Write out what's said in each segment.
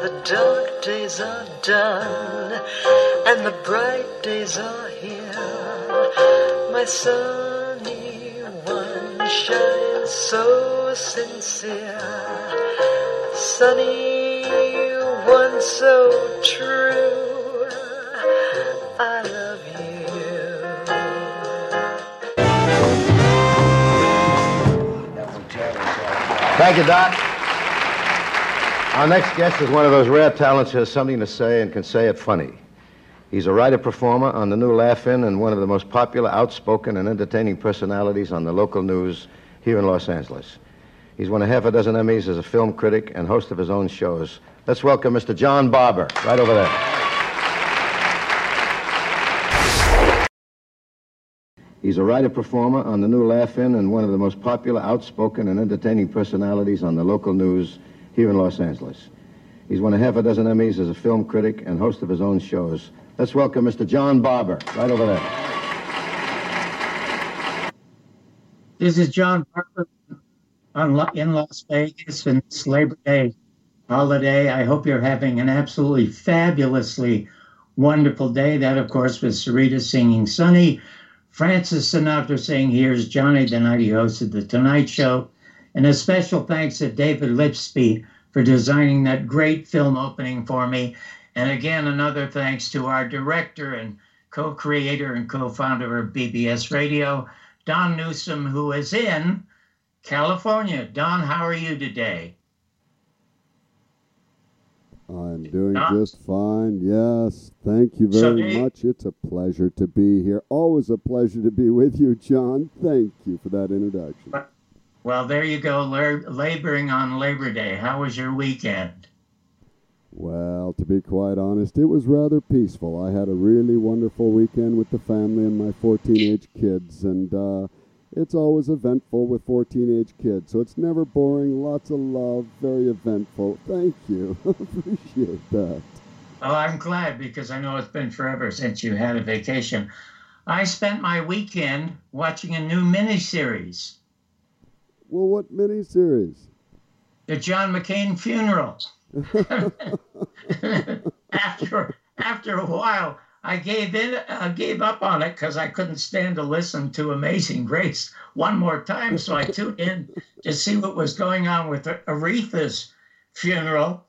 The dark days are done and the bright days are here. My sunny one shines so sincere. Sunny one so true. I love you. Thank you, Doc. Our next guest is one of those rare talents who has something to say and can say it funny. He's a writer performer on the new Laugh-In and one of the most popular, outspoken, and entertaining personalities on the local news here in Los Angeles. He's won a half a dozen Emmys as a film critic and host of his own shows. Let's welcome Mr. John Barbour, right over there. He's a writer performer on the new Laugh-In and one of the most popular, outspoken, and entertaining personalities on the local news here in Los Angeles. He's won a half a dozen Emmys as a film critic and host of his own shows. Let's welcome Mr. John Barbour, right over there. This is John Barbour in Las Vegas, and it's Labor Day holiday. I hope you're having an absolutely fabulously wonderful day. That, of course, was Sarita singing Sunny. Francis Sinatra saying, Here's Johnny, the night he hosted The Tonight Show. And a special thanks to David Lipsby for designing that great film opening for me. And again, another thanks to our director and co creator and co founder of BBS Radio, Don Newsom, who is in California. Don, how are you today? I'm doing Don? just fine. Yes. Thank you very so, much. It's a pleasure to be here. Always a pleasure to be with you, John. Thank you for that introduction. But, well, there you go, laboring on Labor Day. How was your weekend? Well, to be quite honest, it was rather peaceful. I had a really wonderful weekend with the family and my four teenage kids, and uh, it's always eventful with four teenage kids, so it's never boring. Lots of love, very eventful. Thank you. Appreciate that. Well, I'm glad because I know it's been forever since you had a vacation. I spent my weekend watching a new miniseries. Well, what miniseries? The John McCain funeral. after after a while, I gave in, uh, gave up on it because I couldn't stand to listen to Amazing Grace one more time. So I tuned in to see what was going on with Aretha's funeral,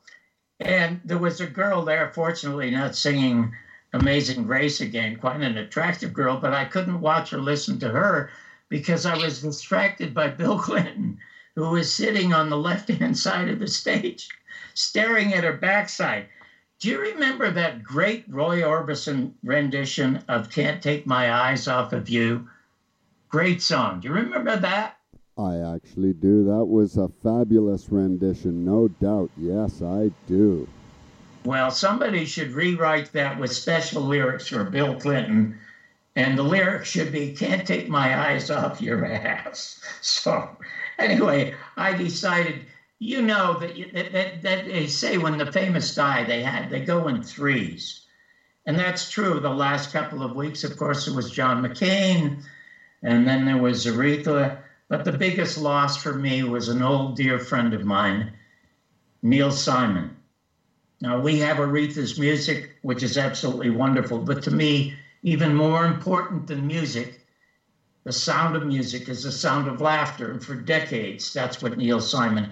and there was a girl there, fortunately not singing Amazing Grace again, quite an attractive girl, but I couldn't watch or listen to her because I was distracted by Bill Clinton, who was sitting on the left hand side of the stage, staring at her backside. Do you remember that great Roy Orbison rendition of Can't Take My Eyes Off of You? Great song. Do you remember that? I actually do. That was a fabulous rendition, no doubt. Yes, I do. Well, somebody should rewrite that with special lyrics for Bill Clinton and the lyric should be can't take my eyes off your ass. So anyway i decided you know that, that, that, that they say when the famous die they had they go in threes. And that's true. The last couple of weeks of course it was john mccain and then there was aretha. But the biggest loss for me was an old dear friend of mine neil simon. Now we have aretha's music which is absolutely wonderful but to me even more important than music, the sound of music is the sound of laughter. And for decades, that's what Neil Simon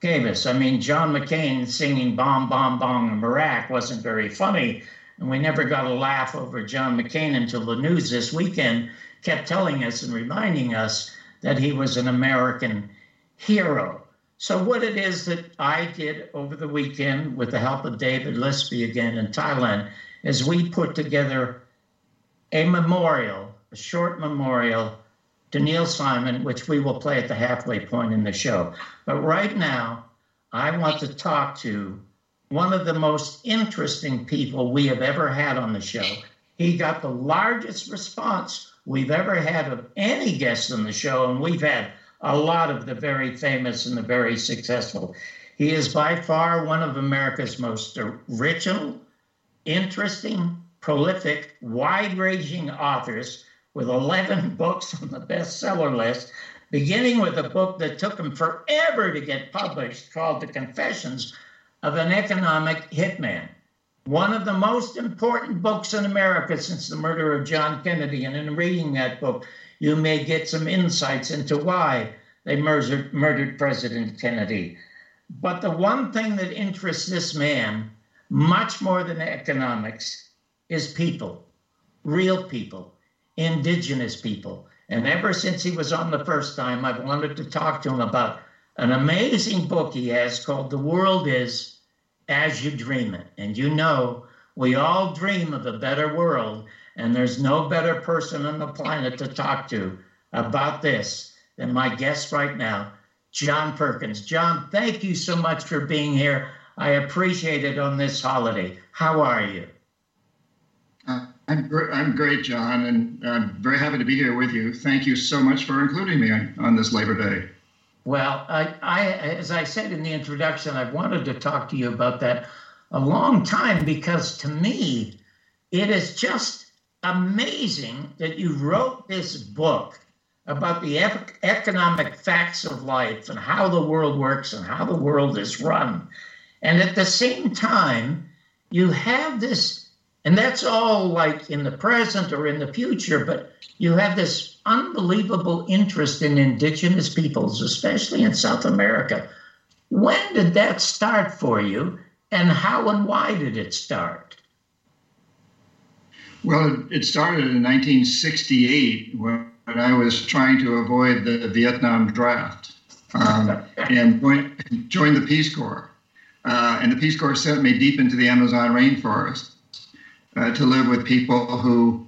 gave us. I mean, John McCain singing Bomb, Bomb, Bomb in Iraq wasn't very funny. And we never got a laugh over John McCain until the news this weekend kept telling us and reminding us that he was an American hero. So, what it is that I did over the weekend with the help of David Lipsby again in Thailand is we put together a memorial, a short memorial to Neil Simon, which we will play at the halfway point in the show. But right now, I want to talk to one of the most interesting people we have ever had on the show. He got the largest response we've ever had of any guest on the show, and we've had a lot of the very famous and the very successful. He is by far one of America's most original, interesting, prolific, wide ranging authors with 11 books on the bestseller list, beginning with a book that took him forever to get published called The Confessions of an economic hitman. One of the most important books in America since the murder of John Kennedy. And in reading that book, you may get some insights into why they murdered, murdered President Kennedy. But the one thing that interests this man much more than economics is people, real people, indigenous people. And ever since he was on the first time, I've wanted to talk to him about an amazing book he has called The World Is As You Dream It. And you know, we all dream of a better world, and there's no better person on the planet to talk to about this than my guest right now, John Perkins. John, thank you so much for being here. I appreciate it on this holiday. How are you? I'm, I'm great, John, and I'm very happy to be here with you. Thank you so much for including me on, on this Labor Day. Well, I, I, as I said in the introduction, I've wanted to talk to you about that a long time because to me, it is just amazing that you wrote this book about the economic facts of life and how the world works and how the world is run. And at the same time, you have this, and that's all like in the present or in the future, but you have this unbelievable interest in indigenous peoples, especially in South America. When did that start for you, and how and why did it start? Well, it started in 1968 when I was trying to avoid the Vietnam draft um, and joined the Peace Corps. Uh, and the Peace Corps sent me deep into the Amazon rainforest uh, to live with people who,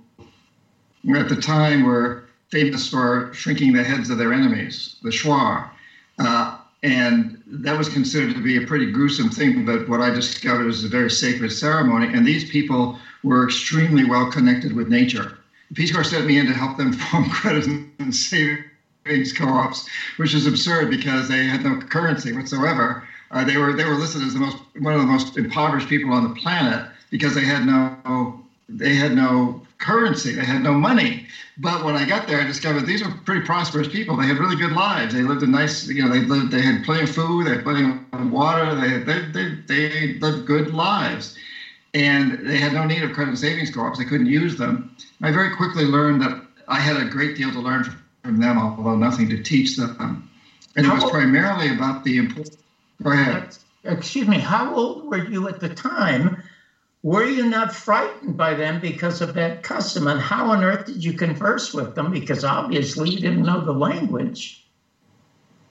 at the time, were famous for shrinking the heads of their enemies, the Shuar. Uh, and that was considered to be a pretty gruesome thing, but what I discovered is a very sacred ceremony. And these people were extremely well connected with nature. The Peace Corps sent me in to help them form credit and savings co-ops, which is absurd because they had no currency whatsoever. Uh, they were they were listed as the most one of the most impoverished people on the planet because they had no they had no currency, they had no money. But when I got there, I discovered these were pretty prosperous people. They had really good lives. They lived a nice, you know, they lived, they had plenty of food, they had plenty of water, they they, they, they lived good lives. And they had no need of credit savings co-ops. They couldn't use them. I very quickly learned that I had a great deal to learn from them, although nothing to teach them. And it was primarily about the importance Go ahead. Excuse me, how old were you at the time? Were you not frightened by them because of that custom? And how on earth did you converse with them? Because obviously you didn't know the language.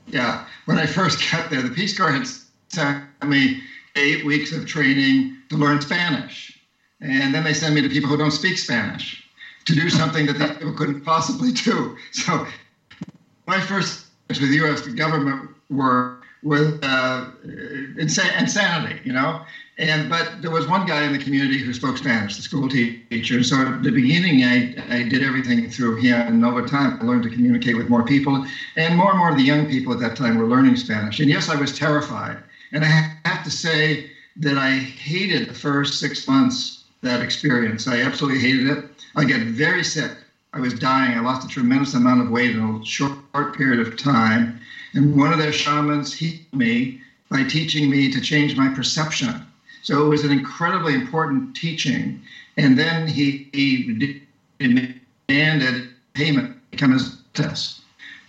Yeah, when I first got there, the Peace Corps had sent me eight weeks of training to learn Spanish. And then they send me to people who don't speak Spanish to do something that these people couldn't possibly do. So my first with the U.S. government were with uh, insanity, you know. And but there was one guy in the community who spoke Spanish, the school teacher. So at the beginning, I, I did everything through him, and over time, I learned to communicate with more people. And more and more of the young people at that time were learning Spanish. And yes, I was terrified. And I have to say that I hated the first six months that experience. I absolutely hated it. I got very sick. I was dying. I lost a tremendous amount of weight in a short period of time. And one of their shamans healed me by teaching me to change my perception. So it was an incredibly important teaching. And then he, he demanded payment to become his test.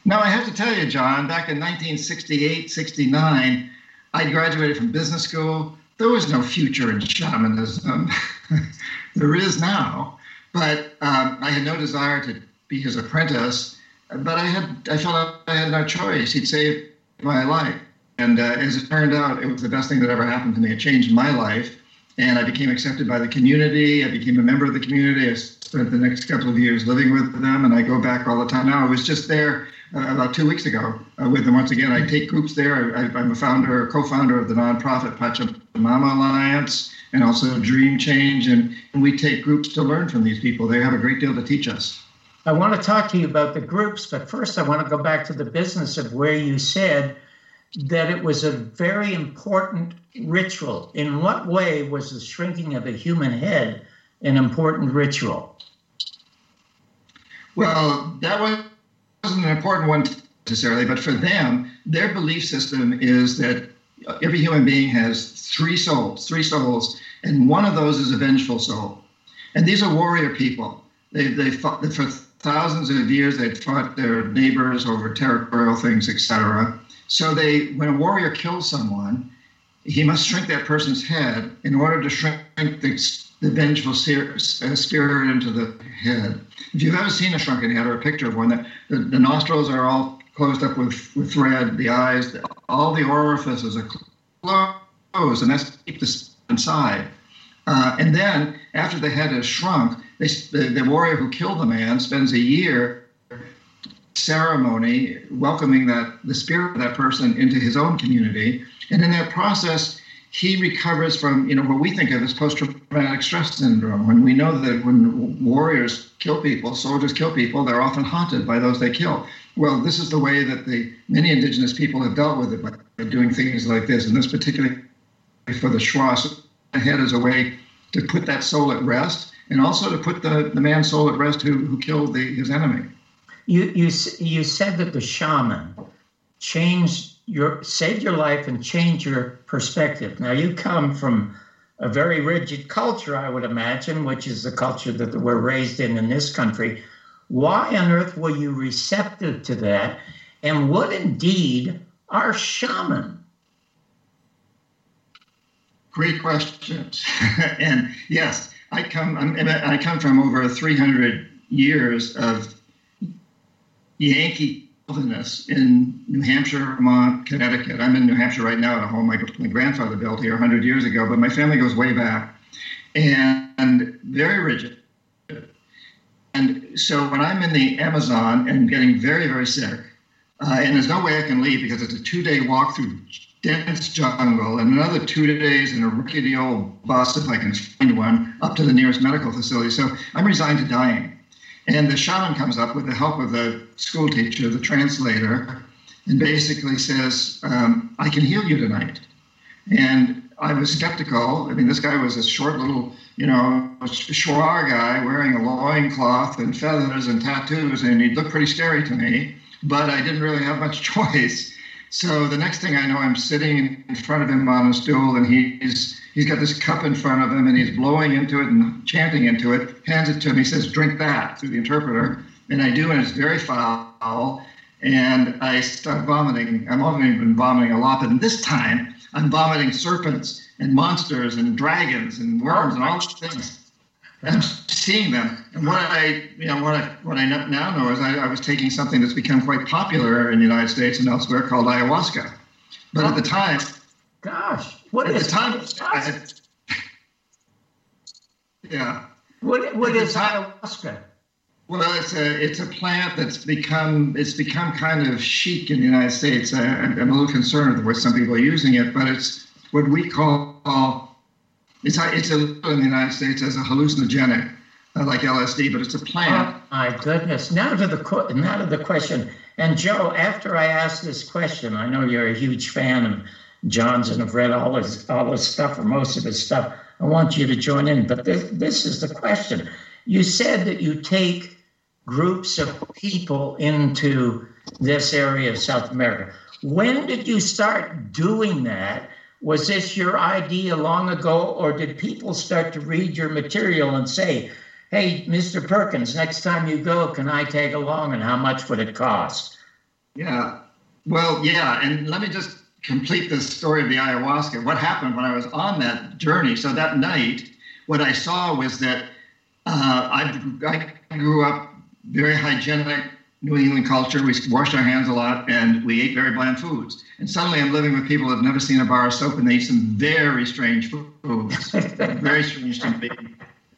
Now, I have to tell you, John, back in 1968, 69, I graduated from business school. There was no future in shamanism. there is now. But um, I had no desire to be his apprentice but I had I felt I had no choice. He'd saved my life, and uh, as it turned out, it was the best thing that ever happened to me. It changed my life, and I became accepted by the community. I became a member of the community. I spent the next couple of years living with them, and I go back all the time now. I was just there uh, about two weeks ago uh, with them once again. I take groups there. I, am a founder, co-founder of the nonprofit Pachamama Alliance, and also Dream Change, and, and we take groups to learn from these people. They have a great deal to teach us. I want to talk to you about the groups, but first I want to go back to the business of where you said that it was a very important ritual. In what way was the shrinking of a human head an important ritual? Well, that wasn't an important one necessarily, but for them, their belief system is that every human being has three souls, three souls, and one of those is a vengeful soul. And these are warrior people. They, they fought for thousands of years. They fought their neighbors over territorial things, etc. So they, when a warrior kills someone, he must shrink that person's head in order to shrink the, the vengeful uh, spirit into the head. If you've ever seen a shrunken head or a picture of one, the, the, the nostrils are all closed up with, with thread, the eyes, all the orifices are closed, and that's to keep the inside. Uh, and then, after the head is shrunk, they, the, the warrior who killed the man spends a year ceremony welcoming that the spirit of that person into his own community. And in that process, he recovers from you know what we think of as post-traumatic stress syndrome. When we know that when warriors kill people, soldiers kill people, they're often haunted by those they kill. Well, this is the way that the many indigenous people have dealt with it by doing things like this. And this particularly for the Shuars, ahead as a way to put that soul at rest and also to put the, the man's soul at rest who, who killed the, his enemy. You, you, you said that the shaman changed your, saved your life and changed your perspective. Now, you come from a very rigid culture, I would imagine, which is the culture that we're raised in in this country. Why on earth were you receptive to that? And what indeed are shaman? Great questions. and yes, I come i come from over 300 years of Yankee wilderness in New Hampshire, Vermont, Connecticut. I'm in New Hampshire right now at a home my, my grandfather built here 100 years ago, but my family goes way back and, and very rigid. And so when I'm in the Amazon and getting very, very sick, uh, and there's no way I can leave because it's a two day walk through dense jungle and another two days in a rickety old bus, if I can find one, up to the nearest medical facility. So I'm resigned to dying. And the shaman comes up with the help of the school teacher, the translator, and basically says, um, I can heal you tonight. And I was skeptical. I mean, this guy was a short little, you know, Shuar guy wearing a loincloth and feathers and tattoos, and he looked pretty scary to me, but I didn't really have much choice. So the next thing I know, I'm sitting in front of him on a stool, and he's he's got this cup in front of him, and he's blowing into it and chanting into it. Hands it to me, He says, "Drink that," through the interpreter, and I do, and it's very foul. And I start vomiting. I'm only been vomiting a lot, but this time I'm vomiting serpents and monsters and dragons and worms and all these things. I'm seeing them. And what I, you know, what I, what I now know is I, I, was taking something that's become quite popular in the United States and elsewhere called ayahuasca. But at the oh, time, gosh, what at is the time? Had, yeah. What what is time, ayahuasca? Well, it's a it's a plant that's become it's become kind of chic in the United States. I, am a little concerned with some people are using it, but it's what we call it's it's a, in the United States as a hallucinogenic, uh, like LSD, but it's a plant. Oh, my goodness! Now to the now to the question. And Joe, after I ask this question, I know you're a huge fan of John's and have read all his all his stuff or most of his stuff. I want you to join in. But this, this is the question. You said that you take groups of people into this area of South America. When did you start doing that? Was this your idea long ago, or did people start to read your material and say, hey, Mr. Perkins, next time you go, can I tag along and how much would it cost? Yeah. Well, yeah. And let me just complete the story of the ayahuasca. What happened when I was on that journey? So that night, what I saw was that uh, I, I grew up very hygienic, New England culture. We washed our hands a lot and we ate very bland foods. And suddenly I'm living with people that have never seen a bar of soap and they eat some very strange foods. very strange to me.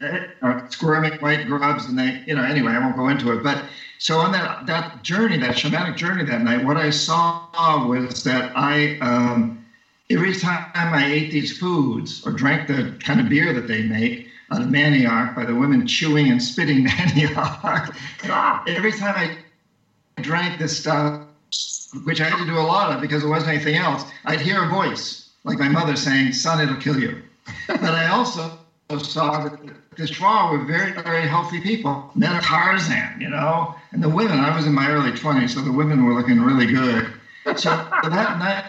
Uh, squirming white grubs and they, you know, anyway, I won't go into it. But so on that, that journey, that shamanic journey that night, what I saw was that I, um, every time I ate these foods or drank the kind of beer that they make, out of manioc by the women chewing and spitting manioc. Every time I drank this stuff, which I had to do a lot of because there wasn't anything else, I'd hear a voice like my mother saying, Son, it'll kill you. but I also saw that the Shuar were very, very healthy people, men of Tarzan, you know, and the women, I was in my early 20s, so the women were looking really good. So that night,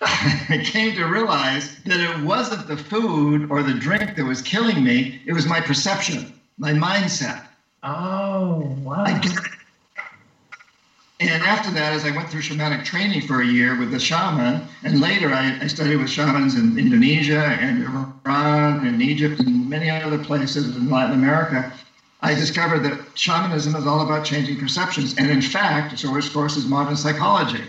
I came to realize that it wasn't the food or the drink that was killing me, it was my perception, my mindset. Oh, wow. And after that, as I went through shamanic training for a year with the shaman, and later I, I studied with shamans in Indonesia and Iran and Egypt and many other places in Latin America, I discovered that shamanism is all about changing perceptions. And in fact, its source is modern psychology,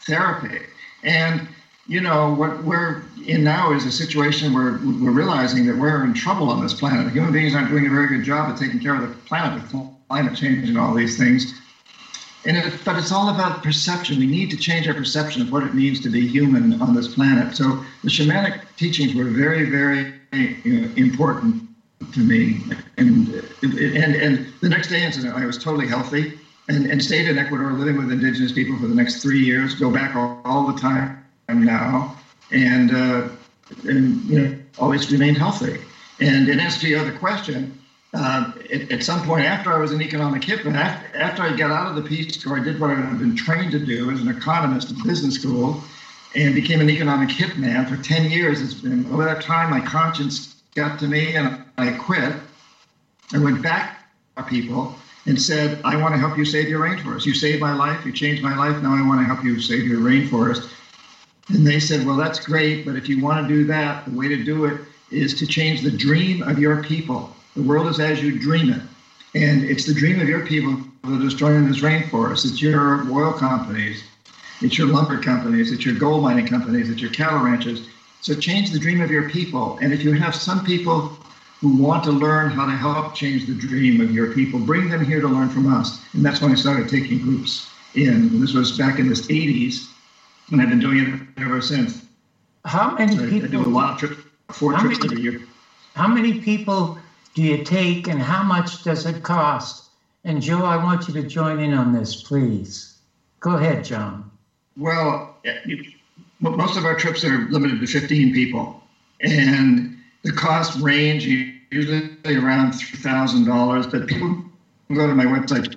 therapy. And you know what we're in now is a situation where we're realizing that we're in trouble on this planet. Human beings aren't doing a very good job of taking care of the planet with climate change and all these things. And it, but it's all about perception. We need to change our perception of what it means to be human on this planet. So the shamanic teachings were very, very you know, important to me. And, and and the next day incident, I was totally healthy and, and stayed in Ecuador, living with indigenous people for the next three years. Go back all, all the time now, and uh, and you know always remained healthy. And in answer to your other question, uh, at, at, some point after I was an economic hitman, after, after I got out of the Peace Corps, I did what I had been trained to do as an economist in business school and became an economic hitman for 10 years. It's been over that time, my conscience got to me and I quit. I went back to people and said, I want to help you save your rainforest. You saved my life, you changed my life, now I want to help you save your rainforest. And they said, Well, that's great, but if you want to do that, the way to do it is to change the dream of your people. The world is as you dream it. And it's the dream of your people that are destroying this rainforest. It's your oil companies, it's your lumber companies, it's your gold mining companies, it's your cattle ranches. So change the dream of your people. And if you have some people who want to learn how to help change the dream of your people, bring them here to learn from us. And that's when I started taking groups in. This was back in the 80s, and I've been doing it ever since. How many so people? I do a lot of trips, four trips many, every year. How many people do you take and how much does it cost? And Joe, I want you to join in on this, please. Go ahead, John. Well, most of our trips are limited to 15 people, and the cost range usually around $3,000. But people go to my website,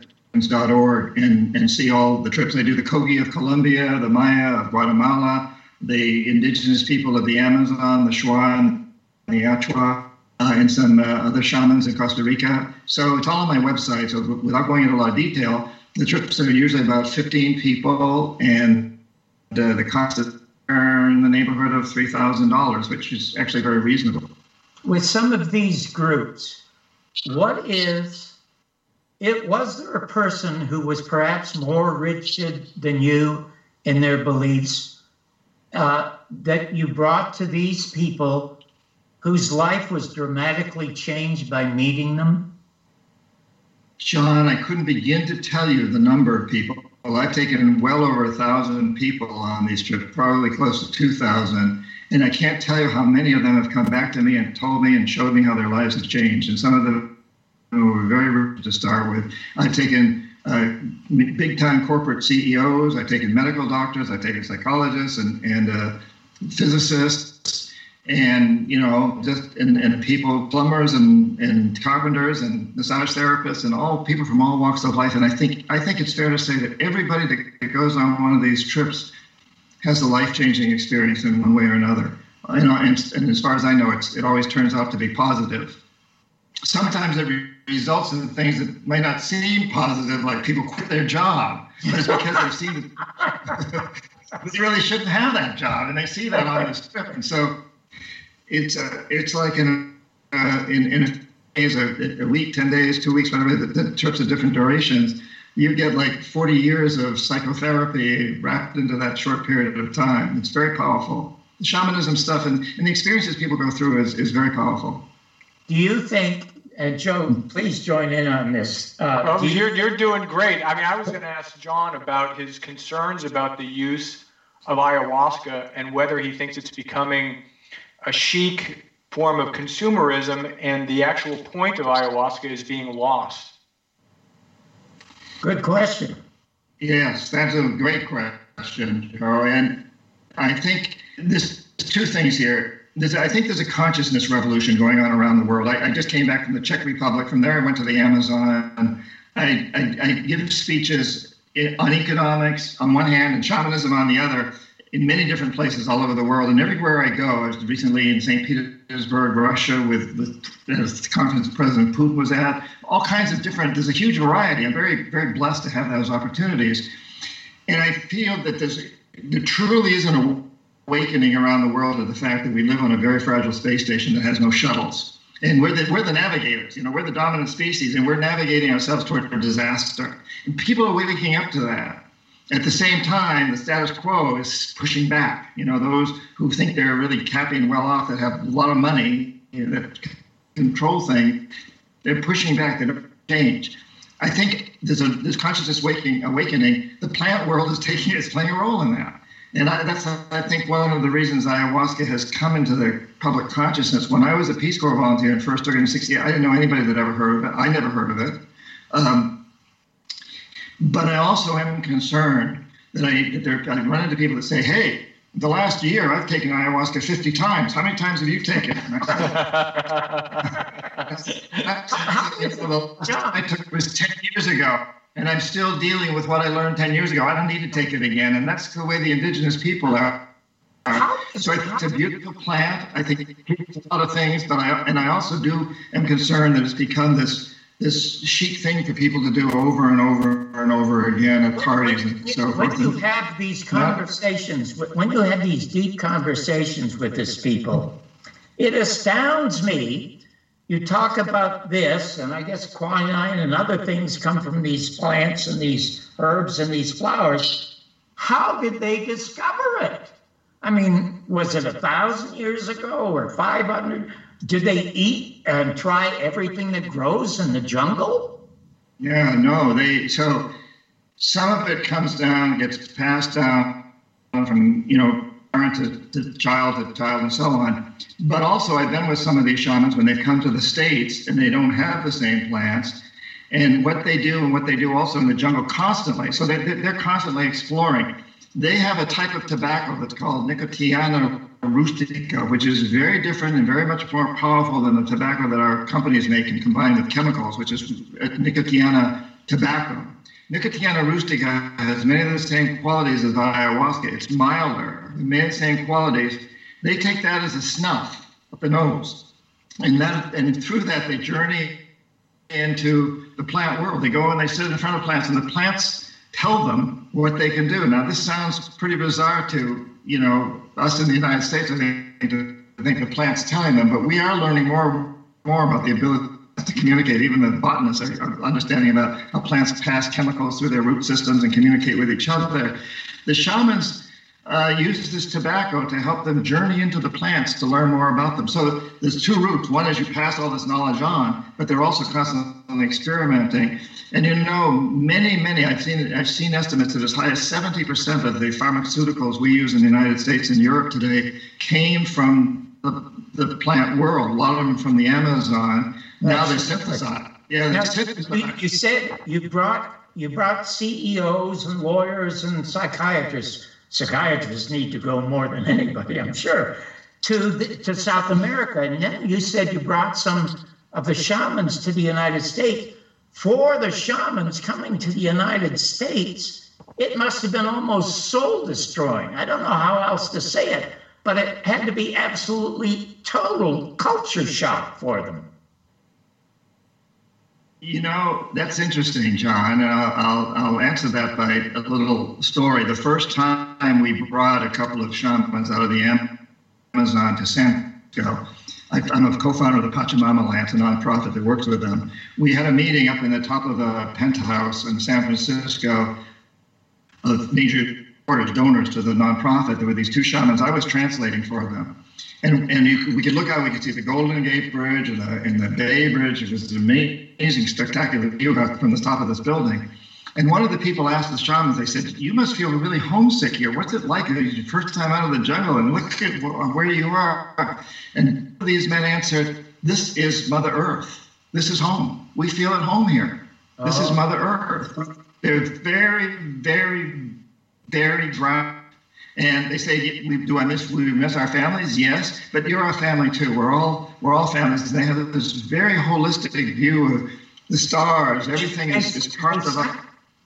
org, and, and see all the trips I do the Kogi of Colombia, the Maya of Guatemala, the indigenous people of the Amazon, the Shuar, the Achuar, uh, and some uh, other shamans in Costa Rica. So it's all on my website. So without going into a lot of detail, the trips are usually about 15 people, and uh, the cost is in the neighborhood of $3,000, which is actually very reasonable. With some of these groups, what is it? Was there a person who was perhaps more rigid than you in their beliefs uh, that you brought to these people whose life was dramatically changed by meeting them? John, I couldn't begin to tell you the number of people. Well, I've taken well over a thousand people on these trips, probably close to 2,000. And I can't tell you how many of them have come back to me and told me and showed me how their lives have changed. And some of them were very rude to start with. I've taken uh, big time corporate CEOs, I've taken medical doctors, I've taken psychologists and, and uh, physicists and you know just and, and people plumbers and, and carpenters and massage therapists and all people from all walks of life. And i think i think it's fair to say that everybody that goes on one of these trips has a life-changing experience in one way or another. You know and, and as far as i know it's, it always turns out to be positive. Sometimes it results in things that may not seem positive like people quit their job but it's because they've seen they really shouldn't have that job and they see that on this trip. And so it's uh, it's like in uh, in in a, days, a, a, week, ten days, two weeks, whatever. The, the trips of different durations. You get like 40 years of psychotherapy wrapped into that short period of time. It's very powerful. The shamanism stuff and, and the experiences people go through is, is very powerful. Do you think, and uh, Joe, please join in on this? Uh, well, you, you're, you're doing great. I mean, I was going to ask John about his concerns about the use of ayahuasca and whether he thinks it's becoming a chic form of consumerism, and the actual point of ayahuasca is being lost? Good question. Yes, that's a great question, Joe. And I think there's two things here. There's, I think there's a consciousness revolution going on around the world. I, I, just came back from the Czech Republic. From there, I went to the Amazon. I, I, I give speeches on economics on one hand and shamanism on the other in many different places all over the world. And everywhere I go, I was recently in St. Petersburg, Russia, with, the conference President Putin was at, all kinds of different, there's a huge variety. I'm very, very blessed to have those opportunities. And I feel that there's, there truly is an awakening around the world of the fact that we live on a very fragile space station that has no shuttles. And we're the, we're the navigators, you know, we're the dominant species, and we're navigating ourselves toward a disaster. And people are waking up to that. At the same time, the status quo is pushing back. You know, those who think they're really capping well off, that have a lot of money, you know, that control things, they're pushing back. They don't change. I think there's a there's consciousness waking awakening. The plant world is taking is playing a role in that, and I, that's I think one of the reasons ayahuasca has come into the public consciousness. When I was a Peace Corps volunteer and first started in '68, I didn't know anybody that ever heard of it. I never heard of it. Um, but I also am concerned that I that there, I run into people that say, "Hey, the last year I've taken ayahuasca 50 times. How many times have you taken it?" I took it was 10 years ago, and I'm still dealing with what I learned 10 years ago. I don't need to take it again, and that's the way the indigenous people are. So I think it's a beautiful plant. I think it's a lot of things, but I and I also do am concerned that it's become this this chic thing for people to do over and over and over again at parties and so When forth. you have these conversations, when you have these deep conversations with these people, it astounds me. You talk about this, and I guess quinine and other things come from these plants and these herbs and these flowers. How did they discover it? I mean, was it a thousand years ago or 500? Did they eat and try everything that grows in the jungle? Yeah, no, they so some of it comes down, gets passed down from you know parent to, to child to child and so on. But also, I've been with some of these shamans when they've come to the states and they don't have the same plants. And what they do, and what they do also in the jungle constantly. So they, they're constantly exploring. They have a type of tobacco that's called Nicotiana rustica, which is very different and very much more powerful than the tobacco that our companies make and combine with chemicals, which is Nicotiana tabacum. Nicotiana rustica has many of the same qualities as ayahuasca. It's milder, many of the same qualities. They take that as a snuff up the nose, and that and through that they journey into the plant world. They go and they sit in front of plants, and the plants tell them what they can do. Now, this sounds pretty bizarre to you know us in the United States. I think to think plants telling them, but we are learning more more about the ability to communicate. Even the botanists are understanding about how plants pass chemicals through their root systems and communicate with each other. The shamans uh, use this tobacco to help them journey into the plants to learn more about them. So there's two routes. One is you pass all this knowledge on, but they're also constantly experimenting. And you know, many, many I've seen I've seen estimates that as high as 70% of the pharmaceuticals we use in the United States and Europe today came from the, the plant world. A lot of them from the Amazon. Now they're synthesized. Yeah, Now, synthesized. you said you brought you brought CEOs and lawyers and psychiatrists. Psychiatrists need to go more than anybody, I'm sure, to the, to South America, and then you said you brought some of the shamans to the United States. For the shamans coming to the United States, it must have been almost soul destroying. I don't know how else to say it, but it had to be absolutely total culture shock for them. You know, that's interesting, John. I'll, I'll, I'll answer that by a little story. The first time we brought a couple of shamans out of the Amazon to San Francisco, I, I'm a co-founder of the Pachamama Alliance, a nonprofit that works with them. We had a meeting up in the top of a penthouse in San Francisco of major donors to the nonprofit. There were these two shamans. I was translating for them. And, and you, we could look out, we could see the Golden Gate Bridge and the, and the Bay Bridge. It was an amazing, spectacular view from the top of this building. And one of the people asked the shamans, they said, You must feel really homesick here. What's it like? It's your first time out of the jungle, and look at where you are. And these men answered, This is Mother Earth. This is home. We feel at home here. This is uh-huh. Mother Earth. They're very, very, very grounded. And they say, "Do I miss? We miss our families? Yes, but you're our family too. We're all we're all families." And they have this very holistic view of the stars. Everything is, is part of us.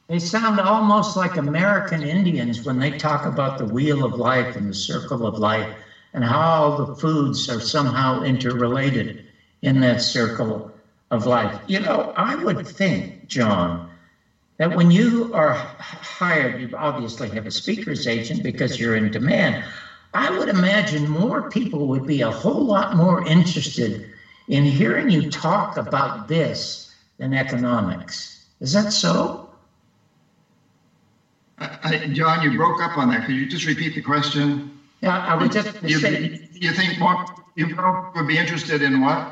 They sound almost like American Indians when they talk about the wheel of life and the circle of life and how all the foods are somehow interrelated in that circle of life. You know, I would think, John, that when you are hired, you obviously have a speaker's agent because you're in demand. I would imagine more people would be a whole lot more interested in hearing you talk about this than economics. Is that so? I, John, you broke up on that. Could you just repeat the question? Yeah, I would just You, say you think more you would be interested in what?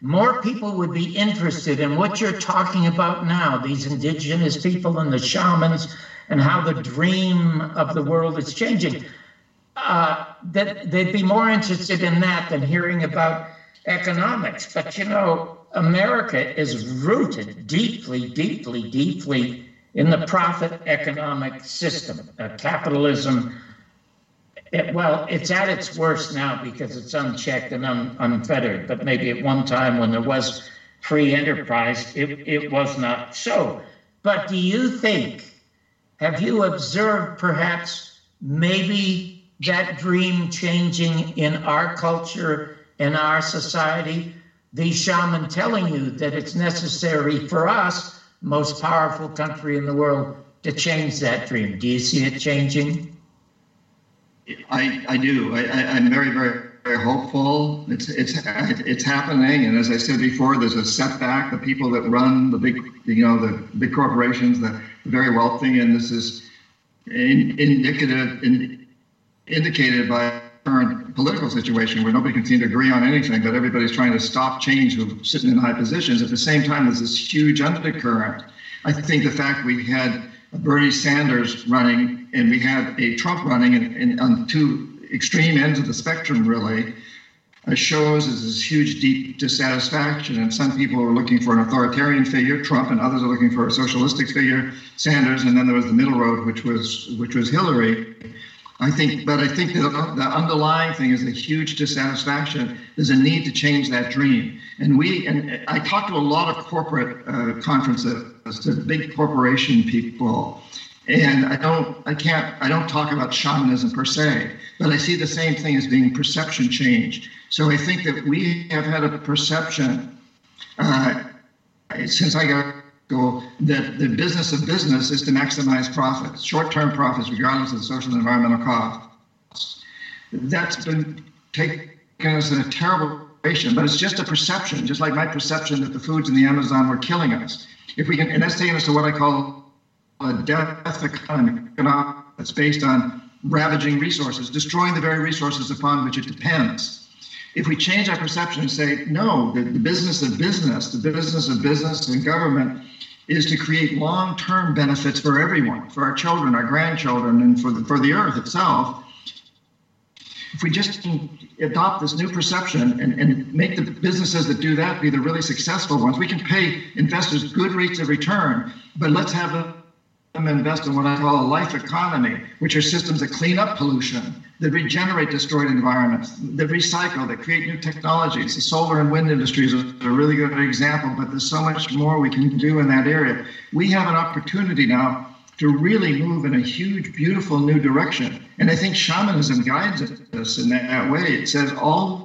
More people would be interested in what you're talking about now, these indigenous people and the shamans, and how the dream of the world is changing. Uh, that they'd be more interested in that than hearing about economics. But you know, America is rooted deeply, deeply, deeply in the profit economic system, uh, capitalism. It, well, it's at its worst now because it's unchecked and un, unfettered. But maybe at one time when there was free enterprise, it, it was not so. But do you think, have you observed perhaps maybe that dream changing in our culture, in our society? The shaman telling you that it's necessary for us, most powerful country in the world, to change that dream. Do you see it changing? I, I do. I, I'm very, very, very hopeful. It's, it's, it's happening. And as I said before, there's a setback. The people that run the big, you know, the big corporations, the very wealthy, and this is in, indicative, in, indicated by current political situation where nobody can seem to agree on anything, but everybody's trying to stop change who's sitting in high positions. At the same time, there's this huge undercurrent. I think the fact we had Bernie Sanders running and we had a Trump running in, in, on two extreme ends of the spectrum, really, uh, shows is this huge, deep dissatisfaction. And some people are looking for an authoritarian figure, Trump, and others are looking for a socialistic figure, Sanders. And then there was the middle road, which was which was Hillary. I think, but I think that the underlying thing is a huge dissatisfaction. There's a need to change that dream. And we, and I talked to a lot of corporate uh, conferences, to big corporation people, and I don't, I can't, I don't talk about shamanism per se, but I see the same thing as being perception change. So I think that we have had a perception uh, since I got that the business of business is to maximize profits, short-term profits, regardless of the social and environmental costs. That's been taken in a terrible direction, but it's just a perception, just like my perception that the foods in the Amazon were killing us. If we can, and that's taking us to what I call a death economy, that's based on ravaging resources, destroying the very resources upon which it depends. If we change our perception and say, no, the, the business of business, the business of business and government is to create long-term benefits for everyone, for our children, our grandchildren, and for the, for the earth itself. If we just adopt this new perception and, and make the businesses that do that be the really successful ones, we can pay investors good rates of return, but let's have them invest in what I call a life economy, which are systems that clean up pollution, that regenerate destroyed environments, that recycle, that create new technologies. The solar and wind industries are a really good example, but there's so much more we can do in that area. We have an opportunity now to really move in a huge, beautiful new direction. And I think shamanism guides us in that way. It says all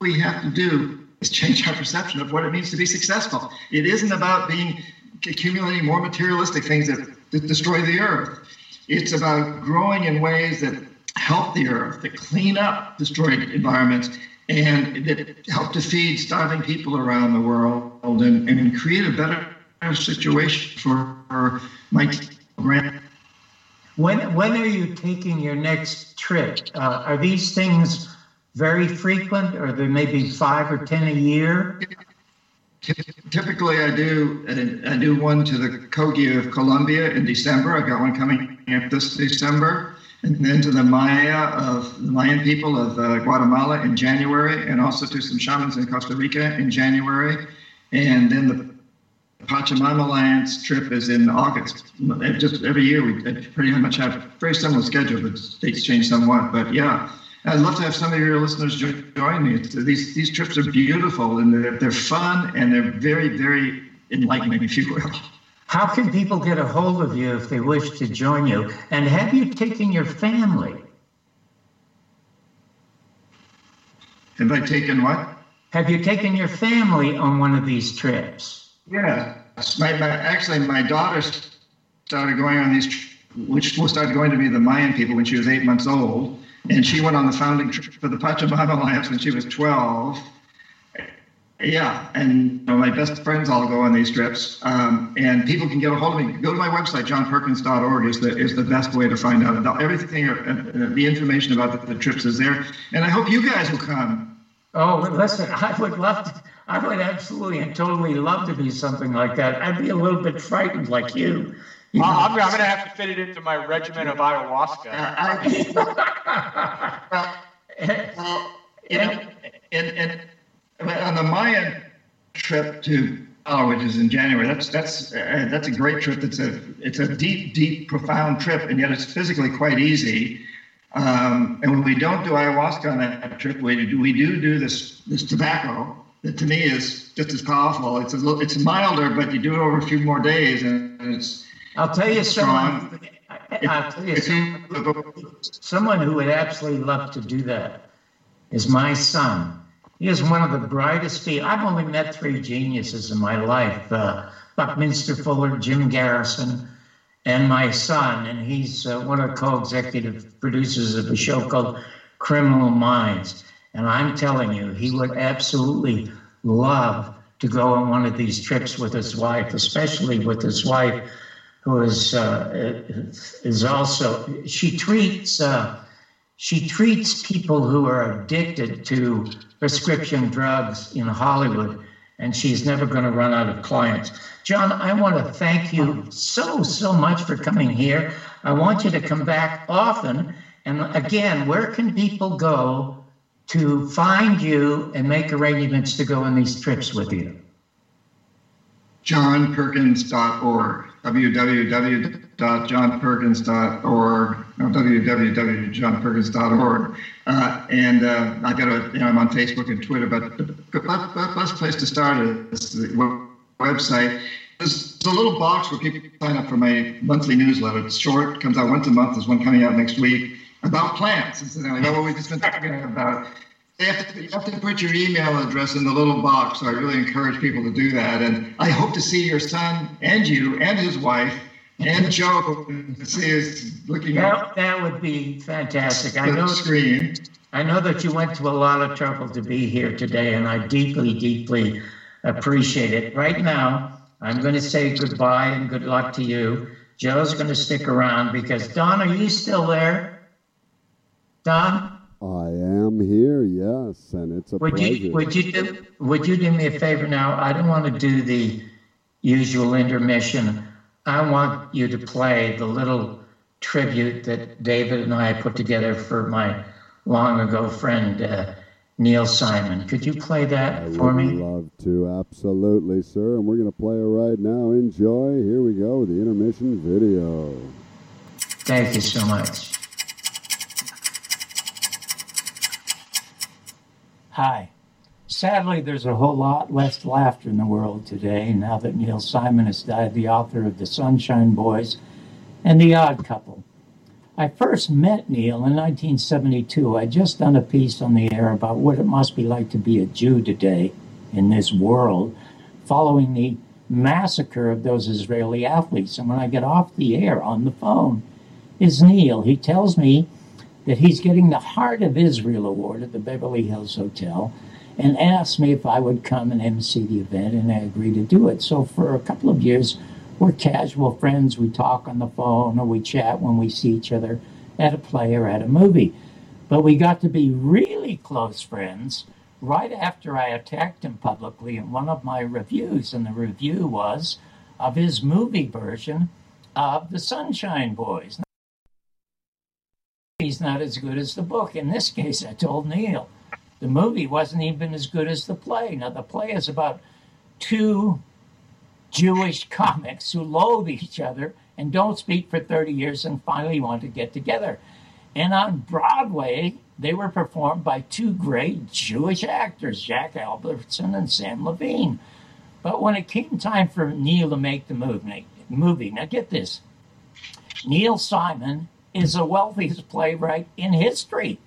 we have to do is change our perception of what it means to be successful. It isn't about being accumulating more materialistic things that, that destroy the earth. It's about growing in ways that help the earth, that clean up destroyed environments, and that help to feed starving people around the world and, and create a better situation for, my grand. When when are you taking your next trip? Uh, are these things very frequent, or there may be five or ten a year? Typically, I do I do one to the Kogi of Colombia in December. I've got one coming up this December, and then to the Maya of the Mayan people of uh, Guatemala in January, and also to some shamans in Costa Rica in January, and then the Pachamama Alliance trip is in August. Just every year we pretty much have a very similar schedule, but dates change somewhat. But yeah, I'd love to have some of your listeners join me. These these trips are beautiful and they're, they're fun and they're very very enlightening, if you will. How can people get a hold of you if they wish to join you? And have you taken your family? Have I taken what? Have you taken your family on one of these trips? Yeah. My, my, actually, my daughter started going on these, which started going to be the Mayan people when she was eight months old. And she went on the founding trip for the Pachamama Alliance when she was 12. Yeah, and you know, my best friends all go on these trips, um, and people can get a hold of me. Go to my website, johnperkins.org is the is the best way to find out about everything. Uh, uh, the information about the, the trips is there, and I hope you guys will come. Oh, listen, I would love to. I would absolutely and totally love to do something like that. I'd be a little bit frightened, like you. you I'm, I'm going to have to fit it into my regimen of ayahuasca. Uh, I, well, well, you know, and and on the Mayan trip to oh, which is in January. That's that's uh, that's a great trip. It's a it's a deep, deep, profound trip, and yet it's physically quite easy. Um, and when we don't do ayahuasca on that trip, we do we do do this this tobacco that to me is just as powerful. It's a little, it's milder, but you do it over a few more days, and it's. I'll tell you someone. I'll tell you someone, someone who would absolutely love to do that is my son. He is one of the brightest people. I've only met three geniuses in my life uh, Buckminster Fuller, Jim Garrison, and my son. And he's uh, one of the co executive producers of a show called Criminal Minds. And I'm telling you, he would absolutely love to go on one of these trips with his wife, especially with his wife, who is uh, is also she treats uh, she treats people who are addicted to prescription drugs in Hollywood, and she's never going to run out of clients. John, I want to thank you so, so much for coming here. I want you to come back often. And again, where can people go to find you and make arrangements to go on these trips with you? johnperkins.org, www.johnperkins.org, no, www.johnperkins.org. Uh, and uh, I got a, you know, I'm on Facebook and Twitter, but the best place to start is the website. There's a little box where people sign up for my monthly newsletter. It's short, comes out once a month. There's one coming out next week about plants. Incidentally, know what we've just been talking about you have, to, you have to put your email address in the little box. So I really encourage people to do that. And I hope to see your son and you and his wife and Joe to see us looking that, at that would be fantastic. I know screen. I know that you went to a lot of trouble to be here today, and I deeply, deeply appreciate it. Right now, I'm going to say goodbye and good luck to you. Joe's going to stick around because Don, are you still there? Don? I am here, yes, and it's a Would pleasure. you would you do would you do me a favor now? I don't want to do the usual intermission. I want you to play the little tribute that David and I put together for my long ago friend uh, Neil Simon. Could you play that for me? I for would me? love to, absolutely, sir. And we're going to play it right now. Enjoy. Here we go, the intermission video. Thank you so much. Hi. Sadly, there's a whole lot less laughter in the world today now that Neil Simon has died, the author of The Sunshine Boys and The Odd Couple. I first met Neil in 1972. I'd just done a piece on the air about what it must be like to be a Jew today in this world following the massacre of those Israeli athletes. And when I get off the air on the phone, is Neil. He tells me that he's getting the Heart of Israel Award at the Beverly Hills Hotel and asked me if I would come and MC the event, and I agreed to do it. So for a couple of years, we're casual friends. We talk on the phone or we chat when we see each other at a play or at a movie. But we got to be really close friends right after I attacked him publicly in one of my reviews, and the review was of his movie version of The Sunshine Boys. He's not as good as the book. In this case, I told Neil, the movie wasn't even as good as the play. Now, the play is about two Jewish comics who loathe each other and don't speak for 30 years and finally want to get together. And on Broadway, they were performed by two great Jewish actors, Jack Albertson and Sam Levene. But when it came time for Neil to make the movie, movie. Now get this. Neil Simon is the wealthiest playwright in history.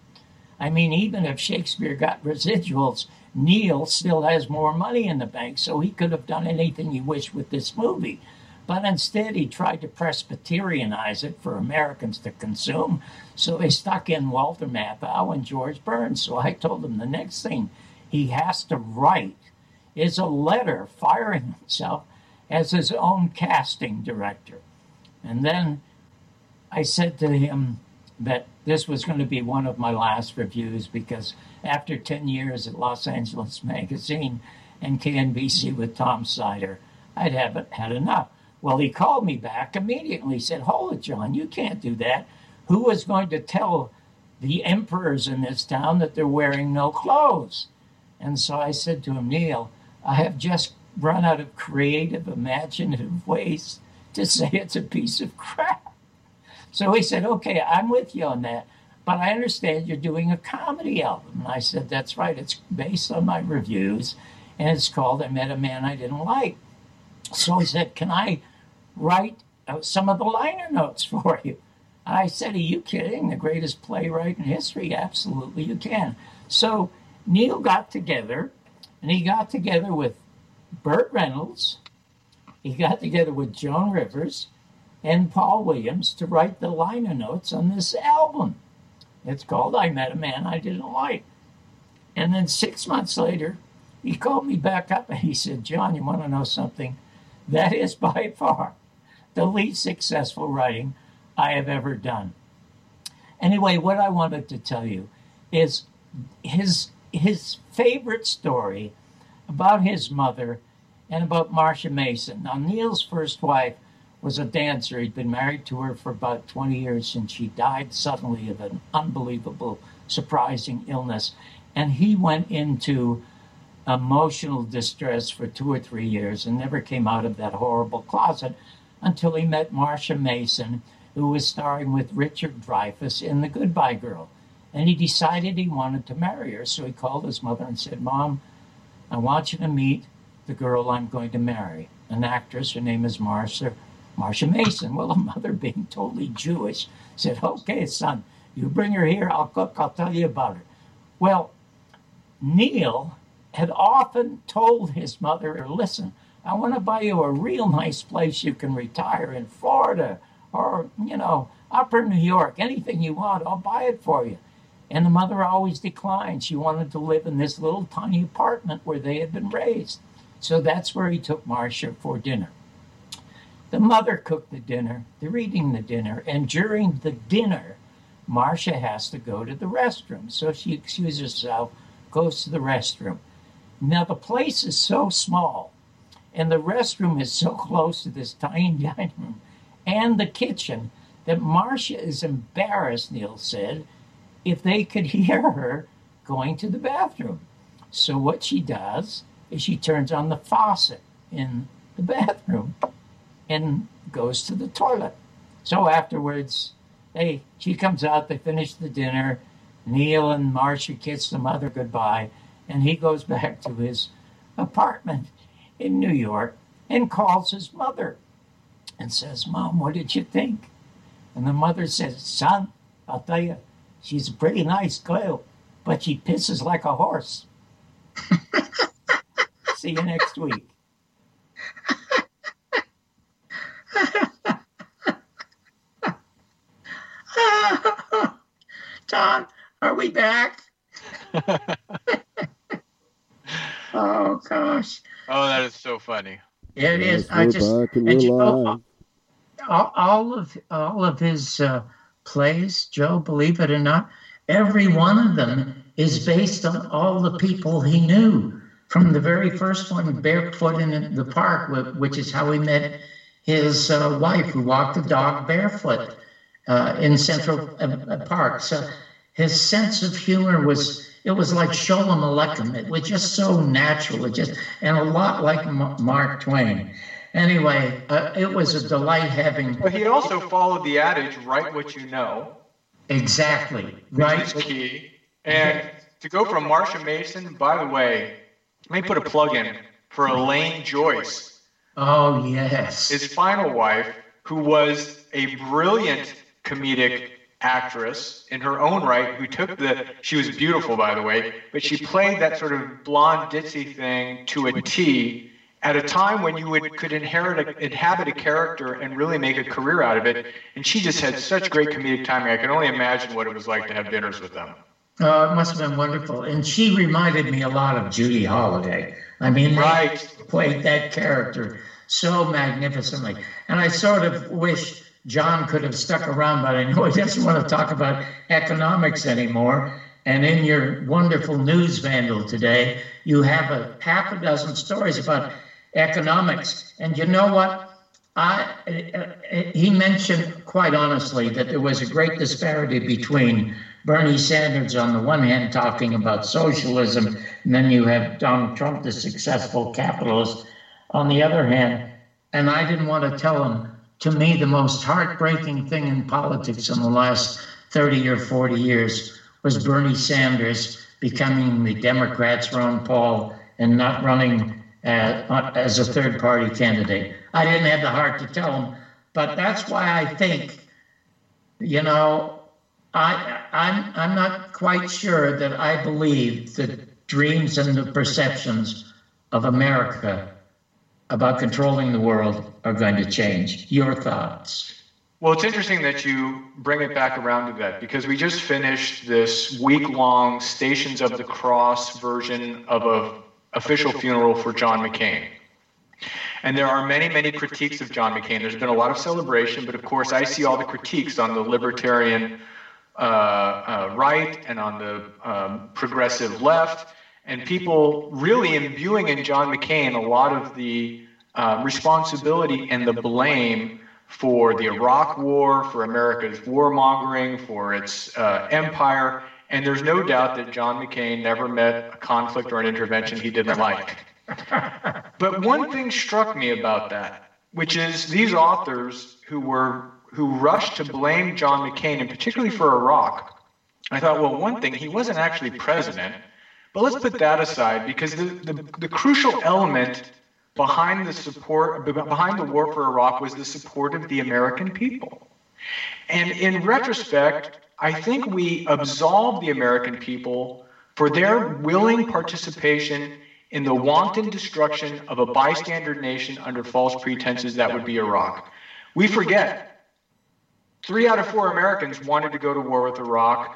I mean, even if Shakespeare got residuals, Neil still has more money in the bank, so he could have done anything he wished with this movie. But instead, he tried to Presbyterianize it for Americans to consume. So they stuck in Walter Matthau and George Burns. So I told him the next thing he has to write is a letter firing himself as his own casting director. And then I said to him that this was going to be one of my last reviews because after 10 years at Los Angeles Magazine and KNBC with Tom Snyder, I'd have had enough. Well, he called me back immediately. He said, Hold it, John, you can't do that. Who is going to tell the emperors in this town that they're wearing no clothes? And so I said to him, Neil, I have just run out of creative, imaginative ways to say it's a piece of crap. So he said, Okay, I'm with you on that. But I understand you're doing a comedy album. And I said, That's right. It's based on my reviews, and it's called I Met a Man I Didn't Like. So he said, Can I write uh, some of the liner notes for you. I said, Are you kidding? The greatest playwright in history? Absolutely, you can. So Neil got together, and he got together with Burt Reynolds, he got together with Joan Rivers and Paul Williams to write the liner notes on this album. It's called I Met a Man I Didn't Like. And then six months later, he called me back up and he said, John, you want to know something? That is by far the least successful writing I have ever done. Anyway, what I wanted to tell you is his his favorite story about his mother and about Marsha Mason. Now, Neil's first wife was a dancer. He'd been married to her for about 20 years and she died suddenly of an unbelievable, surprising illness. And he went into emotional distress for two or three years and never came out of that horrible closet until he met Marsha Mason, who was starring with Richard Dreyfuss in The Goodbye Girl. And he decided he wanted to marry her. So he called his mother and said, Mom, I want you to meet the girl I'm going to marry, an actress. Her name is Marsha, Marsha Mason. Well, the mother, being totally Jewish, said, Okay, son, you bring her here. I'll cook. I'll tell you about her. Well, Neil had often told his mother, Listen, I want to buy you a real nice place you can retire in Florida or, you know, upper New York. Anything you want, I'll buy it for you. And the mother always declined. She wanted to live in this little tiny apartment where they had been raised. So that's where he took Marsha for dinner. The mother cooked the dinner, they're eating the dinner, and during the dinner, Marsha has to go to the restroom. So she excuses herself, goes to the restroom. Now, the place is so small and the restroom is so close to this tiny dining room and the kitchen that Marsha is embarrassed, Neil said, if they could hear her going to the bathroom. So what she does is she turns on the faucet in the bathroom and goes to the toilet. So afterwards, hey, she comes out, they finish the dinner. Neil and Marsha kiss the mother goodbye, and he goes back to his apartment in New York and calls his mother and says, Mom, what did you think? And the mother says, Son, I'll tell you, she's a pretty nice girl, but she pisses like a horse. See you next week. Tom, are we back? oh gosh. Oh, that is so funny. It Yes, is. I just and and you know, all, all of all of his uh, plays, Joe, believe it or not, every one of them is based on all the people he knew. From the very first one, barefoot in the park, which is how he met his uh, wife, who walked the dog barefoot uh, in Central uh, uh, Park. So his sense of humor was it was like Sholem Aleichem. It was just so natural. It just and a lot like M- Mark Twain. Anyway, uh, it was a delight having But he also followed the adage, write what you know, exactly right. is key. And to go from Marsha Mason, by the way, let me put a plug in for Elaine Joyce, Oh, yes. His final wife, who was a brilliant comedic actress in her own right, who took the, she was beautiful, by the way, but she played that sort of blonde ditzy thing to a T at a time when you would, could inherit a, inhabit a character and really make a career out of it. And she just had such great comedic timing. I can only imagine what it was like to have dinners with them. Oh, it must have been wonderful. And she reminded me a lot of Judy Holliday. I mean, Right. played that character so magnificently. And I sort of wish John could have stuck around, but I know he doesn't want to talk about economics anymore. And in your wonderful news vandal today, you have a half a dozen stories about economics. And you know what? I, uh, he mentioned quite honestly that there was a great disparity between Bernie Sanders on the one hand talking about socialism, and then you have Donald Trump, the successful capitalist, on the other hand. And I didn't want to tell him, to me, the most heartbreaking thing in politics in the last 30 or 40 years was Bernie Sanders becoming the Democrats' Ron Paul and not running uh, as a third party candidate. I didn't have the heart to tell him, but that's why I think, you know, I, I'm, I'm not quite sure that I believe the dreams and the perceptions of America about controlling the world are going to change. Your thoughts? Well, it's interesting that you bring it back around to that because we just finished this week long Stations of the Cross version of a official funeral for John McCain. And there are many, many critiques of John McCain. There's been a lot of celebration, but of course, I see all the critiques on the libertarian uh, uh, right and on the um, progressive left, and people really imbuing in John McCain a lot of the uh, responsibility and the blame for the Iraq War, for America's warmongering, for its uh, empire. And there's no doubt that John McCain never met a conflict or an intervention he didn't like. But one thing struck me about that, which is these authors who were who rushed to blame John McCain, and particularly for Iraq. I thought, well, one thing, he wasn't actually president, but let's put that aside because the, the, the crucial element behind the support behind the war for Iraq was the support of the American people. And in retrospect, I think we absolve the American people for their willing participation in the wanton destruction of a bystander nation under false pretenses that would be Iraq. We forget three out of four Americans wanted to go to war with Iraq.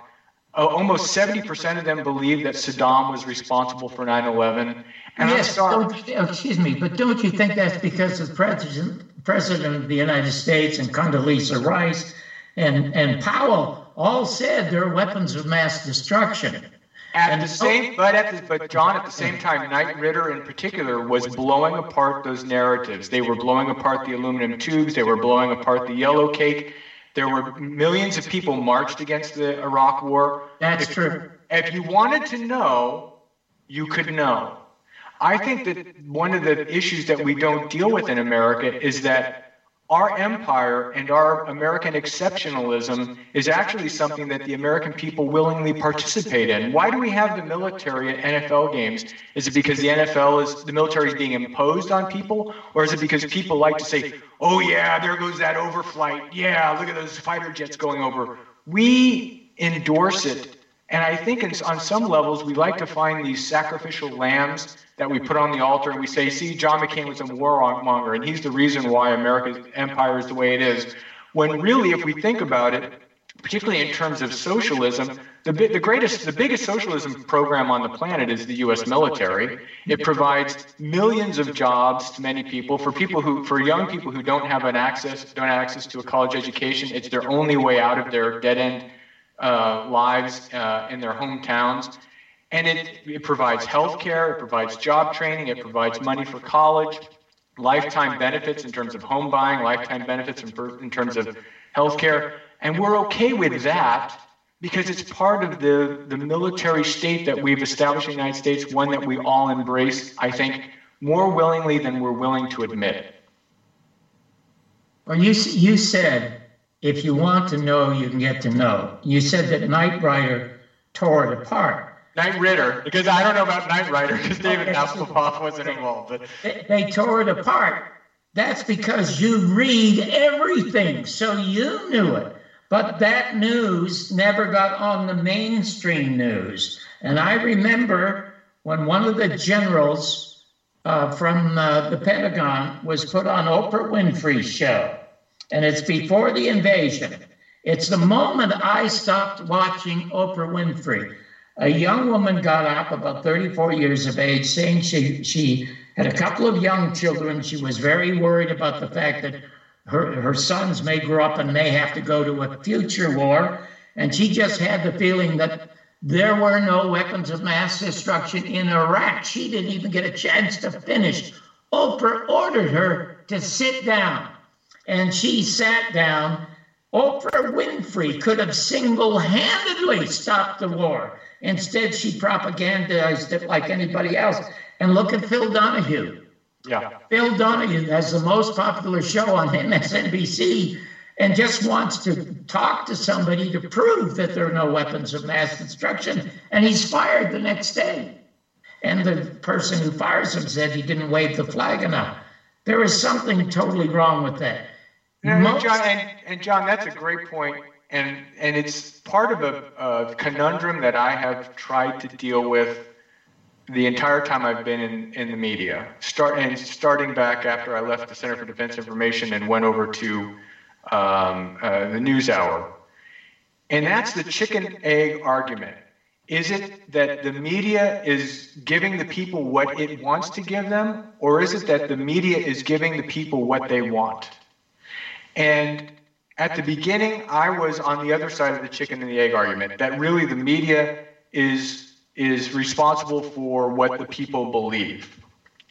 Uh, almost 70% of them believe that Saddam was responsible for 9 11. And yes, don't, excuse me, but don't you think that's because the president, president of the United States and Condoleezza Rice and, and Powell all said they're weapons of mass destruction? At And- the same, but at the, but John, at the same time, Knight Ridder in particular was blowing apart those narratives. They were blowing apart the aluminum tubes. They were blowing apart the yellow cake. There were millions of people marched against the Iraq War. That's true. If you wanted to know, you could know. I think that one of the issues that we don't deal with in America is that our empire and our American exceptionalism is actually something that the American people willingly participate in. Why do we have the military at NFL games? Is it because the NFL is the military is being imposed on people, or is it because people like to say, "Oh yeah, there goes that overflight. Yeah, look at those fighter jets going over." We endorse it and I think in, on some levels, we like to find these sacrificial lambs that we put on the altar and we say, see, John McCain was a warmonger and he's the reason why America's empire is the way it is. When really, if we think about it, particularly in terms of socialism, the, the greatest, the biggest socialism program on the planet is the U.S. military. It provides millions of jobs to many people. For people who, for young people who don't have an access, don't have access to a college education, it's their only way out of their dead end uh, lives uh, in their hometowns. And it, it provides health care, it provides job training, it provides money for college, lifetime benefits in terms of home buying, lifetime benefits in, in terms of health care. And we're okay with that because it's part of the, the military state that we've established in the United States, one that we all embrace, I think, more willingly than we're willing to admit. Well, you, you said if you want to know, you can get to know. You said that Knight Rider tore it apart. Knight Ridder, because I don't know about Knight Rider, because David Okay. Hasselhoff wasn't involved. But They, they tore it apart That's because you read everything, so you knew it. But that news never got on the mainstream news. And I remember when one of the generals uh, from uh, the Pentagon was put on Oprah Winfrey's show, and it's before the invasion. It's the moment I stopped watching Oprah Winfrey. A young woman got up, about 34 years of age, saying she, she had a couple of young children. She was very worried about the fact that her, her sons may grow up and may have to go to a future war. And she just had the feeling that there were no weapons of mass destruction in Iraq. She didn't even get a chance to finish. Oprah ordered her to sit down, and she sat down. Oprah Winfrey could have single handedly stopped the war. Instead, she propagandized it like anybody else. And look at Phil Donahue. Yeah. Phil Donahue has the most popular show on MSNBC and just wants to talk to somebody to prove that there are no weapons of mass destruction. And he's fired the next day. And the person who fires him said he didn't wave the flag enough. There is something totally wrong with that. And, Most- John, and, and John, that's a great point, and and it's part of a, a conundrum that I have tried to deal with the entire time I've been in, in the media. Start and starting back after I left the Center for Defense Information and went over to um, uh, the News Hour, and that's the chicken egg argument. Is it that the media is giving the people what it wants to give them, or is it that the media is giving the people what they want? And at the beginning, I was on the other side of the chicken and the egg argument that really the media is is responsible for what the people believe.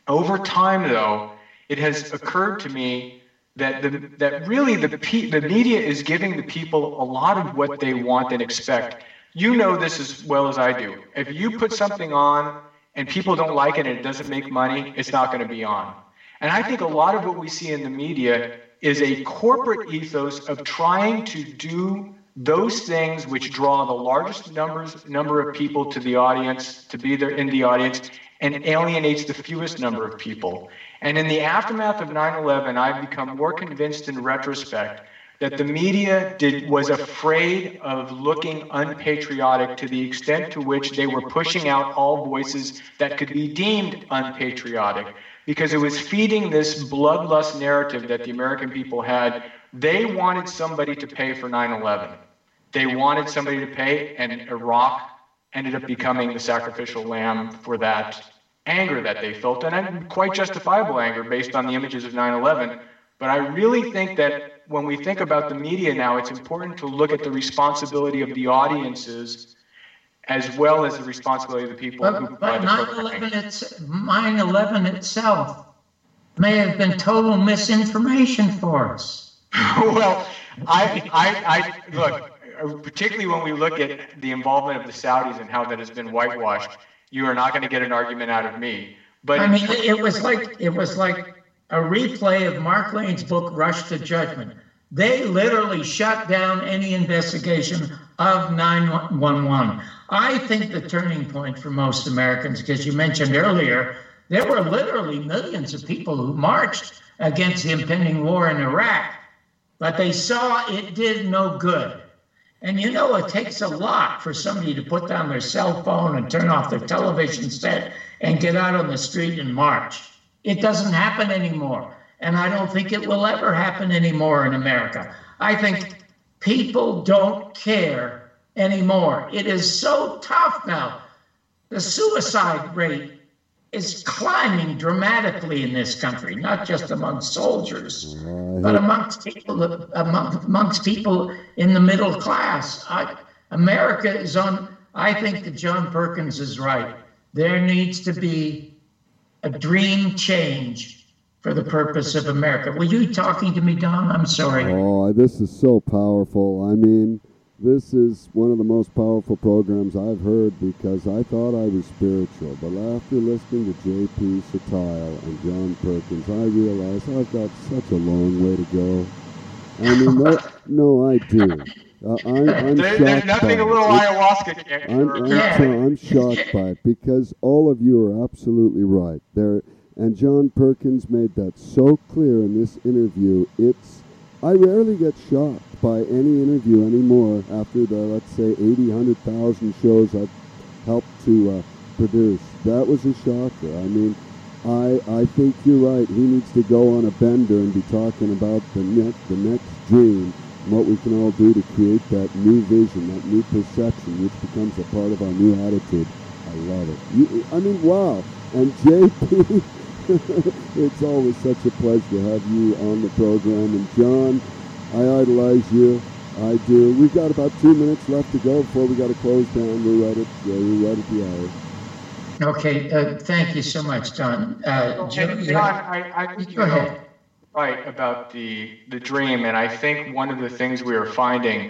Over time, though, it has occurred to me that the, that really the the media is giving the people a lot of what they want and expect. You know this as well as I do. If you put something on and people don't like it and it doesn't make money, it's not going to be on. And I think a lot of what we see in the media is a corporate ethos of trying to do those things which draw the largest numbers number of people to the audience to be there in the audience and alienates the fewest number of people. And in the aftermath of 9-11 i've become more convinced in retrospect that the media did, was afraid of looking unpatriotic to the extent to which they were pushing out all voices that could be deemed unpatriotic because it was feeding this bloodlust narrative that the American people had. They wanted somebody to pay for 9 11. They wanted somebody to pay, and Iraq ended up becoming the sacrificial lamb for that anger that they felt, and quite justifiable anger based on the images of 9 11. But I really think that when we think about the media now, it's important to look at the responsibility of the audiences as well as the responsibility of the people who But, but the 9 programming. 11 it's, 9 11 itself may have been total misinformation for us. well, I, I, I look, particularly when we look at the involvement of the Saudis and how that has been whitewashed, you are not going to get an argument out of me. But I mean, it was like it was like a replay of Mark Lane's book Rush to Judgment. They literally shut down any investigation of 911. I think the turning point for most Americans, because you mentioned earlier, there were literally millions of people who marched against the impending war in Iraq, but they saw it did no good. And you know, it takes a lot for somebody to put down their cell phone and turn off their television set and get out on the street and march. It doesn't happen anymore. And I don't think it will ever happen anymore in America. I think people don't care anymore. It is so tough now. The suicide rate is climbing dramatically in this country, not just among soldiers, mm-hmm. but amongst people among, amongst people in the middle class. I, America is on. I think that John Perkins is right. There needs to be a dream change for the purpose of America. Were you talking to me, Don? I'm sorry. Oh, this is so powerful. I mean, this is one of the most powerful programs I've heard because I thought I was spiritual. But after listening to J.P. Sottile and John Perkins, I realize I've got such a long way to go. I mean, no, no I do. Uh, I'm, I'm there, shocked nothing by a little it. ayahuasca can't I'm. I'm, Yeah. so- I'm shocked by it because all of you are absolutely right. There, And John Perkins made that so clear in this interview. It's I rarely get shocked by any interview anymore after the let's say 80, 100,000 shows I've helped to uh, produce. That was a shocker. I mean, I I think you're right. He needs to go on a bender and be talking about the next the next dream and what we can all do to create that new vision, that new perception, which becomes a part of our new attitude. I love it. You, I mean, wow. And JP. it's always such a pleasure to have you on the program. And John, I idolize you. I do. We've got about two minutes left to go before we got to close down. We're right at, yeah, we're right at the hour. Okay, uh, thank you so much, John. Uh, John, I, I think you go ahead. right about the the dream, and I think one of the things we are finding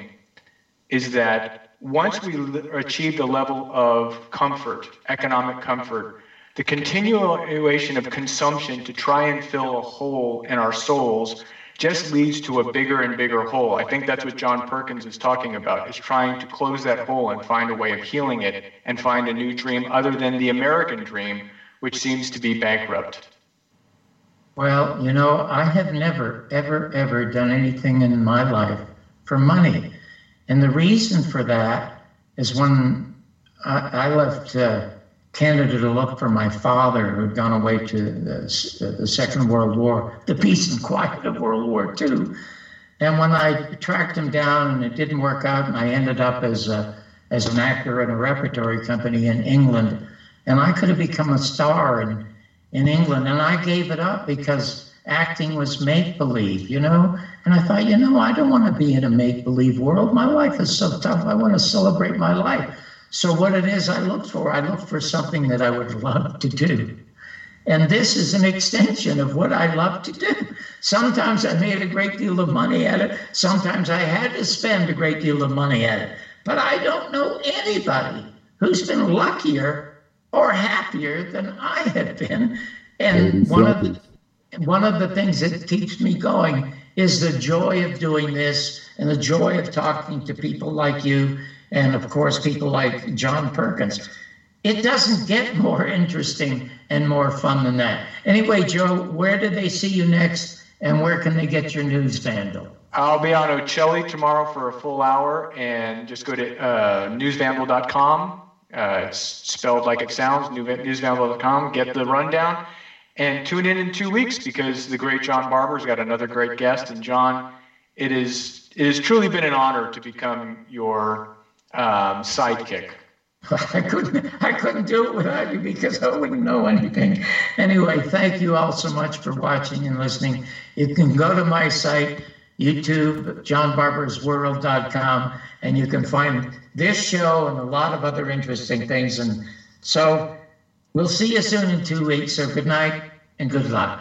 is that once we achieve the level of comfort, economic comfort, the continuation of consumption to try and fill a hole in our souls just leads to a bigger and bigger hole. I think that's what John Perkins is talking about, is trying to close that hole and find a way of healing it and find a new dream other than the American dream, which seems to be bankrupt. Well, you know, I have never, ever, ever done anything in my life for money. And the reason for that is when I, I left uh, Canada to look for my father, who had gone away to the, the, Second World War, the peace and quiet of World War II. And when I tracked him down and it didn't work out, and I ended up as a, as an actor in a repertory company in England, and I could have become a star in in England, and I gave it up because acting was make believe, you know. And I thought, you know, I don't want to be in a make believe world. My life is so tough. I want to celebrate my life. So, what it is I look for, I look for something that I would love to do. And this is an extension of what I love to do. Sometimes I made a great deal of money at it. Sometimes I had to spend a great deal of money at it. But I don't know anybody who's been luckier or happier than I have been. And one of the one of the things that keeps me going is the joy of doing this and the joy of talking to people like you and of course people like John Perkins. It doesn't get more interesting and more fun than that. Anyway, Joe, where do they see you next and where can they get your news vandal? I'll be on Ocelli tomorrow for a full hour and just go to uh, newsvandal.com. Uh, it's spelled like it sounds, newsvandal.com. Get the rundown and tune in in two weeks because the great John Barbour's got another great guest. And John, it is it has truly been an honor to become your um, sidekick. I couldn't I couldn't do it without you because I wouldn't know anything. Anyway, thank you all so much for watching and listening. You can go to my site, YouTube, johnbarboursworld.com, and you can find this show and a lot of other interesting things. And so we'll see you soon in two weeks. So good night and good luck